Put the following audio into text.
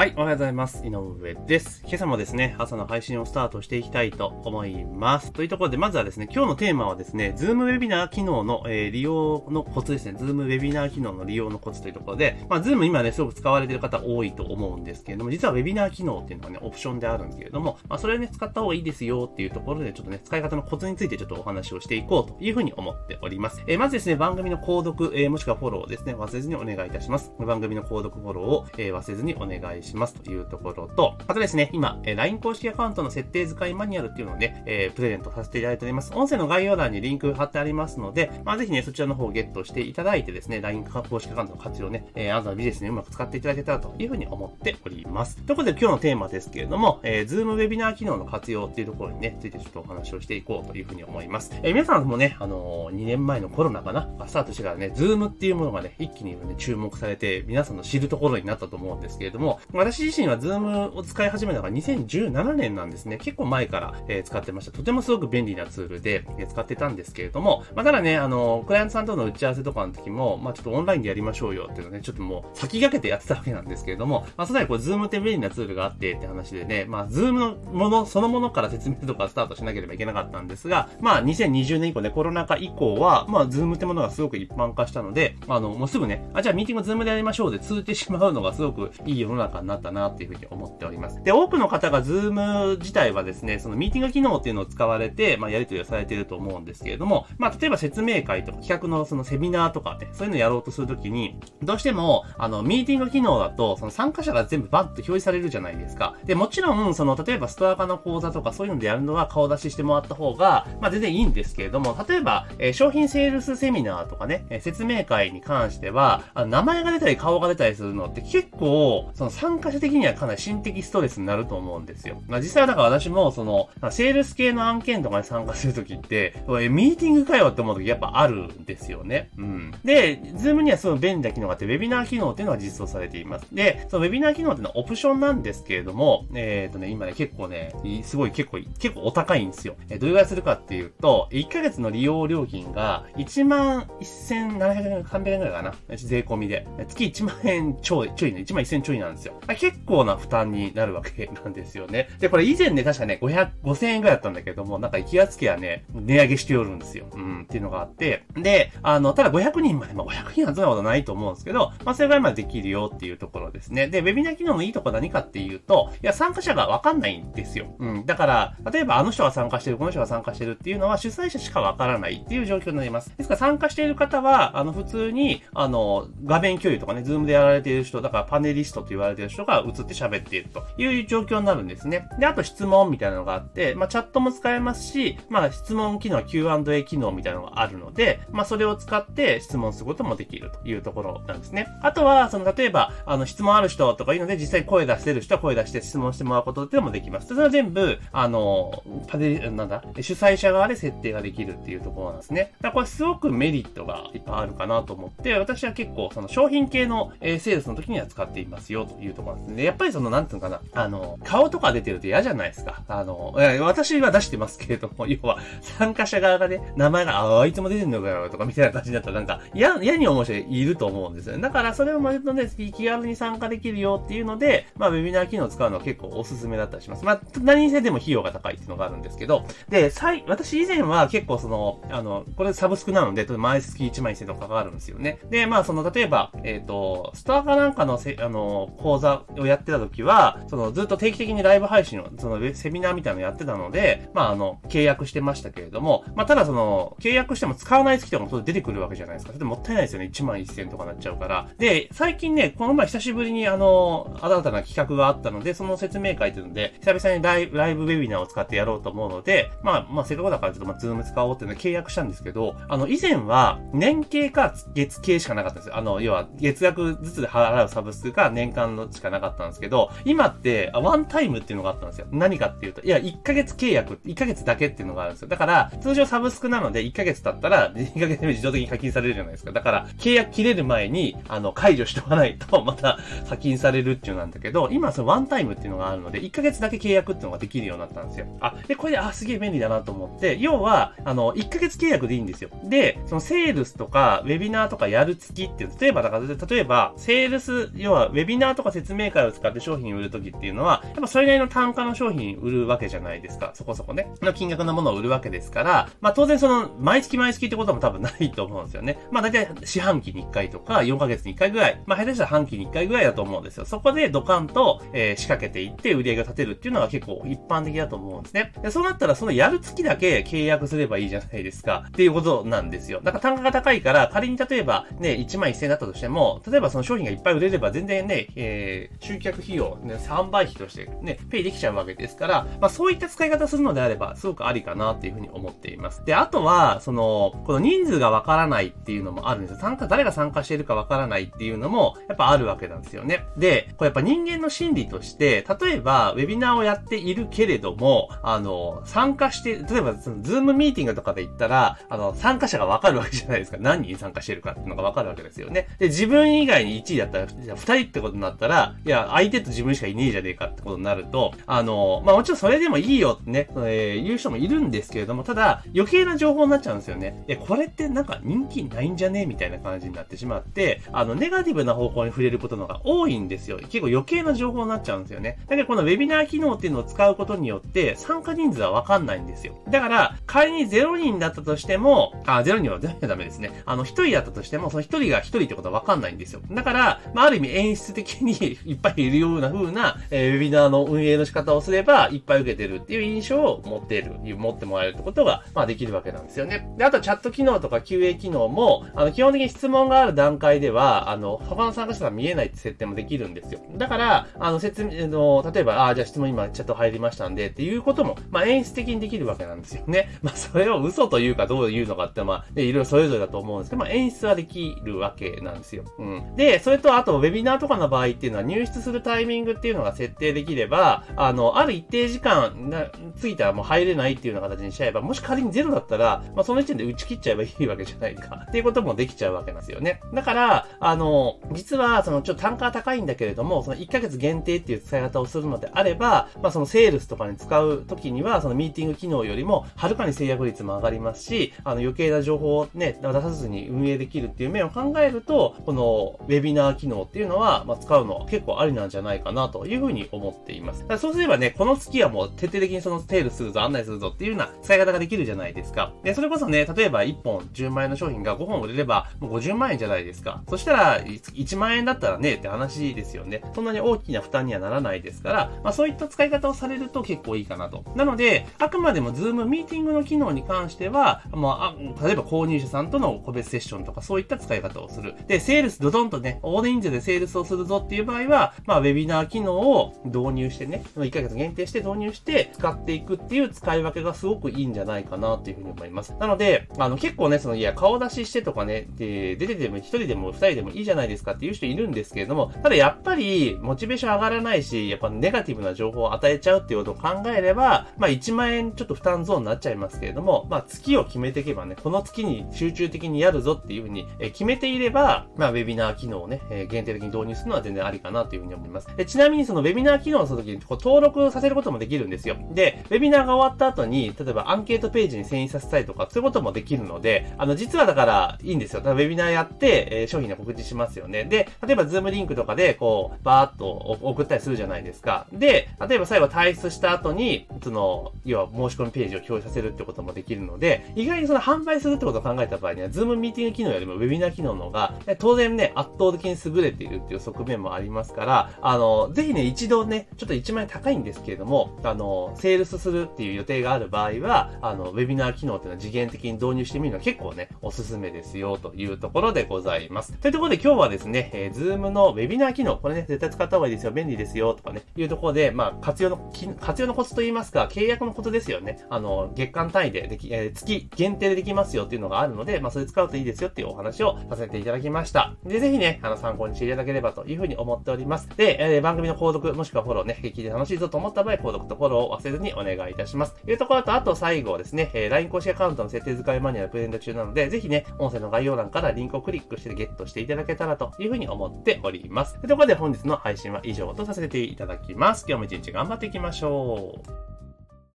はい、おはようございます。井上です。今朝もですね、朝の配信をスタートしていきたいと思います。というところで、まずはですね、今日のテーマはですね、ズームウェビナー機能の、えー利用のコツですね。ズームウェビナー機能の利用のコツというところで、まあ、ズーム今ね、すごく使われている方多いと思うんですけれども、実はウェビナー機能っていうのはね、オプションであるんですけれども、まあ、それをね、使った方がいいですよっていうところで、ちょっとね、使い方のコツについてちょっとお話をしていこうというふうに思っております。えーまずですね、番組の購読、えーもしくはフォローですね、忘れずにお願いいたします。番組の購読フォローを、えー忘れずにお願いしますしますというところと、あとですね、今、えー LINE 公式アカウントの設定使いマニュアルっていうのをね、えープレゼントさせていただいております。音声の概要欄にリンク貼ってありますので、まあ、ぜひね、そちらの方をゲットしていただいてですね、LINE 公式アカウントの活用ね、えー、あなたのビジネスにうまく使っていただけたらというふうに思っております。ということで今日のテーマですけれども、えー、Zoom ウェビナー機能の活用っていうところにね、ついてちょっとお話をしていこうというふうに思います。えー皆さんもね、あのー2年前のコロナかな、スタートしてからね、Zoom っていうものがね、一気に、ね、注目されて、皆さんの知るところになったと思うんですけれども、私自身は Zoom を使い始めたのが2017年なんですね。結構前から、え使ってました。とてもすごく便利なツールで、え使ってたんですけれども、まあ、ただね、あのクライアントさんとの打ち合わせとかの時も、まあ、ちょっとオンラインでやりましょうよっていうのね、ちょっともう先駆けてやってたわけなんですけれども、まあ、その際こう、Zoom って便利なツールがあってって話でね、まあ、Zoom のもの、そのものから説明とかスタートしなければいけなかったんですが、まあ、2020年以降ね、コロナ禍以降は、まあ、Zoom ってものがすごく一般化したので、あの、もうすぐね、あ、じゃあミーティング Zoom でやりましょうで通じてしまうのがすごくいい世の中になったなっていうふうに思っております。で、多くの方が Zoom 自体はですね、そのミーティング機能っていうのを使われて、まあ、やり取りをされていると思うんですけれども、まあ、例えば説明会とか企画のそのセミナーとかね、そういうのをやろうとするときに、どうしても、あの、ミーティング機能だと、その参加者が全部バッと表示されるじゃないですか。で、もちろん、その、例えばストア化の講座とかそういうのでやるのは顔出ししてもらった方が、まあ、全然いいんですけれども、例えば、えー商品セールスセミナーとかね、え説明会に関しては、あの名前が出たり顔が出たりするのって結構、その参加者的にはかなり心的ストレスになると思うんですよ。まあ、実際はだから私も、その、セールス系の案件とかに参加するときって、これミーティングかよって思うときやっぱあるんですよね。うん。で、ズームにはすごい便利な機能があって、ウェビナー機能っていうのが実装されています。で、そのウェビナー機能っていうのはオプションなんですけれども、えっ、とね、今ね、結構ね、すごい結構、結構お高いんですよ。えーどれぐらいするかっていうと、1ヶ月の利用料金が1万1700円、300円ぐらいかな。税込みで。月1万円ちょい、ちょいね、1万1000ちょいなんですよ。結構な負担になるわけなんですよね。で、これ以前ね、確かね、500、5000円ぐらいだったんだけども、なんか気がつけばね、値上げしておるんですよ。うん、っていうのがあって。で、あの、ただ500人まで、まあ500人はそんなことないと思うんですけど、まあそれぐらいまでできるよっていうところですね。で、ウェビナー機能のいいとこ何かっていうと、いや、参加者がわかんないんですよ。うん。だから、例えばあの人が参加してる、この人が参加してるっていうのは主催者しかわからないっていう状況になります。ですから参加している方は、あの、普通に、あの、画面共有とかね、ズームでやられている人、だからパネリストと言われている人が映って喋っているという状況になるんですね。で、あと質問みたいなのがあって、まあ、チャットも使えますし、まあ、質問機能、Q&A 機能みたいなのがあるので、まあ、それを使って質問することもできるというところなんですね。あとは、その、例えば、あの、質問ある人とかいうので、実際声出してる人は声出して質問してもらうことっていうのもできます。それは全部、あの、パネなんだ、主催者側で設定ができるっていうところなんですね。だからこれすごくメリットがいっぱいあるかなと思って、私は結構、その商品系の、えーセールスの時には使っていますよというところなんで。やっぱりその、なんていうのかな、あの、顔とか出てると嫌じゃないですか。あの、私は出してますけれども、要は、参加者側がね、名前が、ああ、いつも出てんのかよ、とかみたいな感じになったら、なんか、嫌、嫌に思う人いると思うんですよね。だから、それを割とね、気軽に参加できるよっていうので、まあ、ウェビナー機能を使うのは結構おすすめだったりします。まあ、何にせでも費用が高いっていうのがあるんですけど、で、最、私以前は結構その、あの、これサブスクなので、毎月1万1000とかかかるんですよね。で、まあ、その、例えば、えっ、と、ストアかなんかのせ、あの、講座をやってた時は、その、ずっと定期的にライブ配信を、その、ウェブセミナーみたいなのやってたので、まあ、あの、契約してましたけれども、まあ、ただその、契約しても使わない月とかも当出てくるわけじゃないですか。それでもったいないですよね。1万1000とかなっちゃうから。で、最近ね、この前久しぶりにあの、新たな企画があったので、その説明会というので、久々にライブライブウェビナーを使ってやろうと思うので、まあ、まあ、せっかくだからちょっとまあ、ズーム使おうっていうので契約したんですけど、あの、以前は、年計か月計しかなかったんですよ。あの、要は、月額ずつ払うサブスクが年間のしかなかったんですけど、今って、あワンタイムっていうのがあったんですよ。何かっていうと、いや、1ヶ月契約、1ヶ月だけっていうのがあるんですよ。だから、通常サブスクなので、1ヶ月経ったら、2ヶ月目自動的に課金されるじゃないですか。だから、契約切れる前に、あの、解除しておかないと、また課金されるっていうのなんだけど、今、そのワンタイムっていうのがあるので、1ヶ月だけ契約っていうのができるようになったんですよ。あ、で、これで、あ、すげえ便利だなと思って、要は、あの、1ヶ月契約でいいんですよ。で、そのセールスとか、ウェビナーとかやる月っていう、例えば、だから、例えば、セールス、要は、ウェビナーとか説説明会を使って商品を売るときっていうのは、やっぱそれなりの単価の商品売るわけじゃないですか。そこそこね。の金額のものを売るわけですから、まあ当然その、毎月毎月ってことも多分ないと思うんですよね。まあ大体四半期に1回とか、4ヶ月に1回ぐらい、まあ下手したら半期に1回ぐらいだと思うんですよ。そこでドカンと、えー、仕掛けていって売り上げを立てるっていうのが結構一般的だと思うんですね。でそうなったらそのやる月だけ契約すればいいじゃないですか。っていうことなんですよ。だから単価が高いから、仮に例えばね、1万1000円だったとしても、例えばその商品がいっぱい売れれば全然ね、えー、集客費用、ね、3倍費としてね、ペイできちゃうわけですから、まあそういった使い方するのであれば、すごくありかなっていうふうに思っています。で、あとは、その、この人数がわからないっていうのもあるんですよ。参加、誰が参加しているかわからないっていうのも、やっぱあるわけなんですよね。で、これやっぱ人間の心理として、例えば、ウェビナーをやっているけれども、あの、参加して、例えば、その、ズームミーティングとかで言ったら、あの、参加者がわかるわけじゃないですか。何人参加してるかっていうのがわかるわけですよね。で、自分以外に1位だったら、じゃあ2人ってことになったら、いや、相手と自分しかいねえじゃねえかってことになると、あの、まあ、もちろんそれでもいいよってね、えー、言う人もいるんですけれども、ただ、余計な情報になっちゃうんですよね。いや、これってなんか人気ないんじゃねえみたいな感じになってしまって、あの、ネガティブな方向に触れることのが多いんですよ。結構余計な情報になっちゃうんですよね。だけど、このウェビナー機能っていうのを使うことによって、参加人数はわかんないんですよ。だから、仮に0人だったとしても、あ、0人は全然ダメですね。あの、1人だったとしても、その1人が1人ってことはわかんないんですよ。だから、まあ、ある意味演出的にいっぱいいるような風な、えー、ウェビナーの運営の仕方をすれば、いっぱい受けてるっていう印象を持っている、持ってもらえるってことが、まあ、できるわけなんですよね。で、あとチャット機能とか QA 機能も、あの、基本的に質問がある段階では、あの、他の参加者が見えないって設定もできるんですよ。だから、あの、説明の、例えば、ああ、じゃあ質問今チャット入りましたんで、っていうことも、まあ、演出的にできるわけなんですよね。まあ、それを嘘というかどういうのかって、まあ、ね、いろいろそれぞれだと思うんですけど、まあ、演出はできるわけなんですよ。うん。で、それと、あと、ウェビナーとかの場合っていうのは、入室するタイミングっていうのが設定できれば、あの、ある一定時間が過ぎたらもう入れないっていうような形にしちゃえば、もし仮にゼロだったら、まあ、その時点で打ち切っちゃえばいいわけじゃないか。っていうこともできちゃうわけなんですよね。だから、あの、実は、その、ちょっと単価は高いんだけれども、その1ヶ月限定っていう使い方をするのであれば、まあ、そのセールスとかに使うときには、そのミーティング機能よりも、はるかに制約率も上がりますし、あの、余計な情報をね、出さずに運営できるっていう面を考えると、この、ウェビナー機能っていうのは、まあ、使うの結構ありなんじゃないかなというふうに思っています。そうすればね、この月はもう徹底的にそのセールするぞ、案内するぞっていうような使い方ができるじゃないですか。で、それこそね、例えば1本10万円の商品が5本売れれば、もう50万円じゃないですか。そしたら、1万円だったらね、って話ですよね。そんなに大きな負担にはならないですから、まあそういった使い方をされると結構いいかなと。なので、あくまでも Zoom ミーティングの機能に関しては、まあ、例えば購入者さんとの個別セッションとかそういった使い方をする。で、セールスドドンとね、大人数でセールスをするぞっていう場合は、まあウェビナー機能を導入してね、1ヶ月限定して導入して使っていくっていう使い分けがすごくいいんじゃないかなっていうふうに思います。なので、あの結構ね、その、いや、顔出ししてとかね、で、出てても1人でも2人でもいいじゃないですかっていう人いるんですけれども、ただやっぱり、モチベーション上がらないし、やっぱネガティブな情報を与えちゃうっていうことを考えれば、まあ1万円ちょっと負担ゾーンになっちゃいますけれども、まあ月を決めていけばね、この月に集中的にやるぞっていうふうに決めていれば、まあウェビナー機能をね、限定的に導入するのは全然ありかなというふうに思います。ちなみにそのウェビナー機能をするときにこう登録させることもできるんですよ。で、ウェビナーが終わった後に、例えばアンケートページに遷移させたりとか、そういうこともできるので、あの、実はだからいいんですよ。ウェビナーやって、えー、商品の告知しますよね。で、例えばズームリンクとかで、こう、バーっと送ったりするじゃないですか。で、例えば最後退出した後に、その、要は申し込みページを表示させるってこともできるので、意外にその販売するってことを考えた場合には、ズームミーティング機能よりもウェビナー機能の方が、当然ね、圧倒的に優れているっていう側面もありますますから、あの、ぜひね、一度ね、ちょっと1万円高いんですけれども、あの、セールスするっていう予定がある場合は、あの、ウェビナー機能っていうのは時限的に導入してみるのは結構ね、おすすめですよというところでございます。というところで今日はですね、えー、ズームのウェビナー機能、これね、絶対使った方がいいですよ、便利ですよ、とかね、いうところで、まあ、活用の、活用のコツといいますか、契約のコツですよね。あの、月間単位ででき、えー、月限定でできますよっていうのがあるので、まあ、それ使うといいですよっていうお話をさせていただきました。で、ぜひね、あの、参考にしていただければというふうに思っております。で、えー、番組の購読、もしくはフォローね、聞いて楽しいぞと思った場合、購読とフォローを忘れずにお願いいたします。というところと、あと最後ですね、えー、LINE 公式アカウントの設定使いマニュアルプレゼント中なので、ぜひね、音声の概要欄からリンクをクリックしてゲットしていただけたらというふうに思っております。というところで本日の配信は以上とさせていただきます。今日も一日頑張っていきましょう。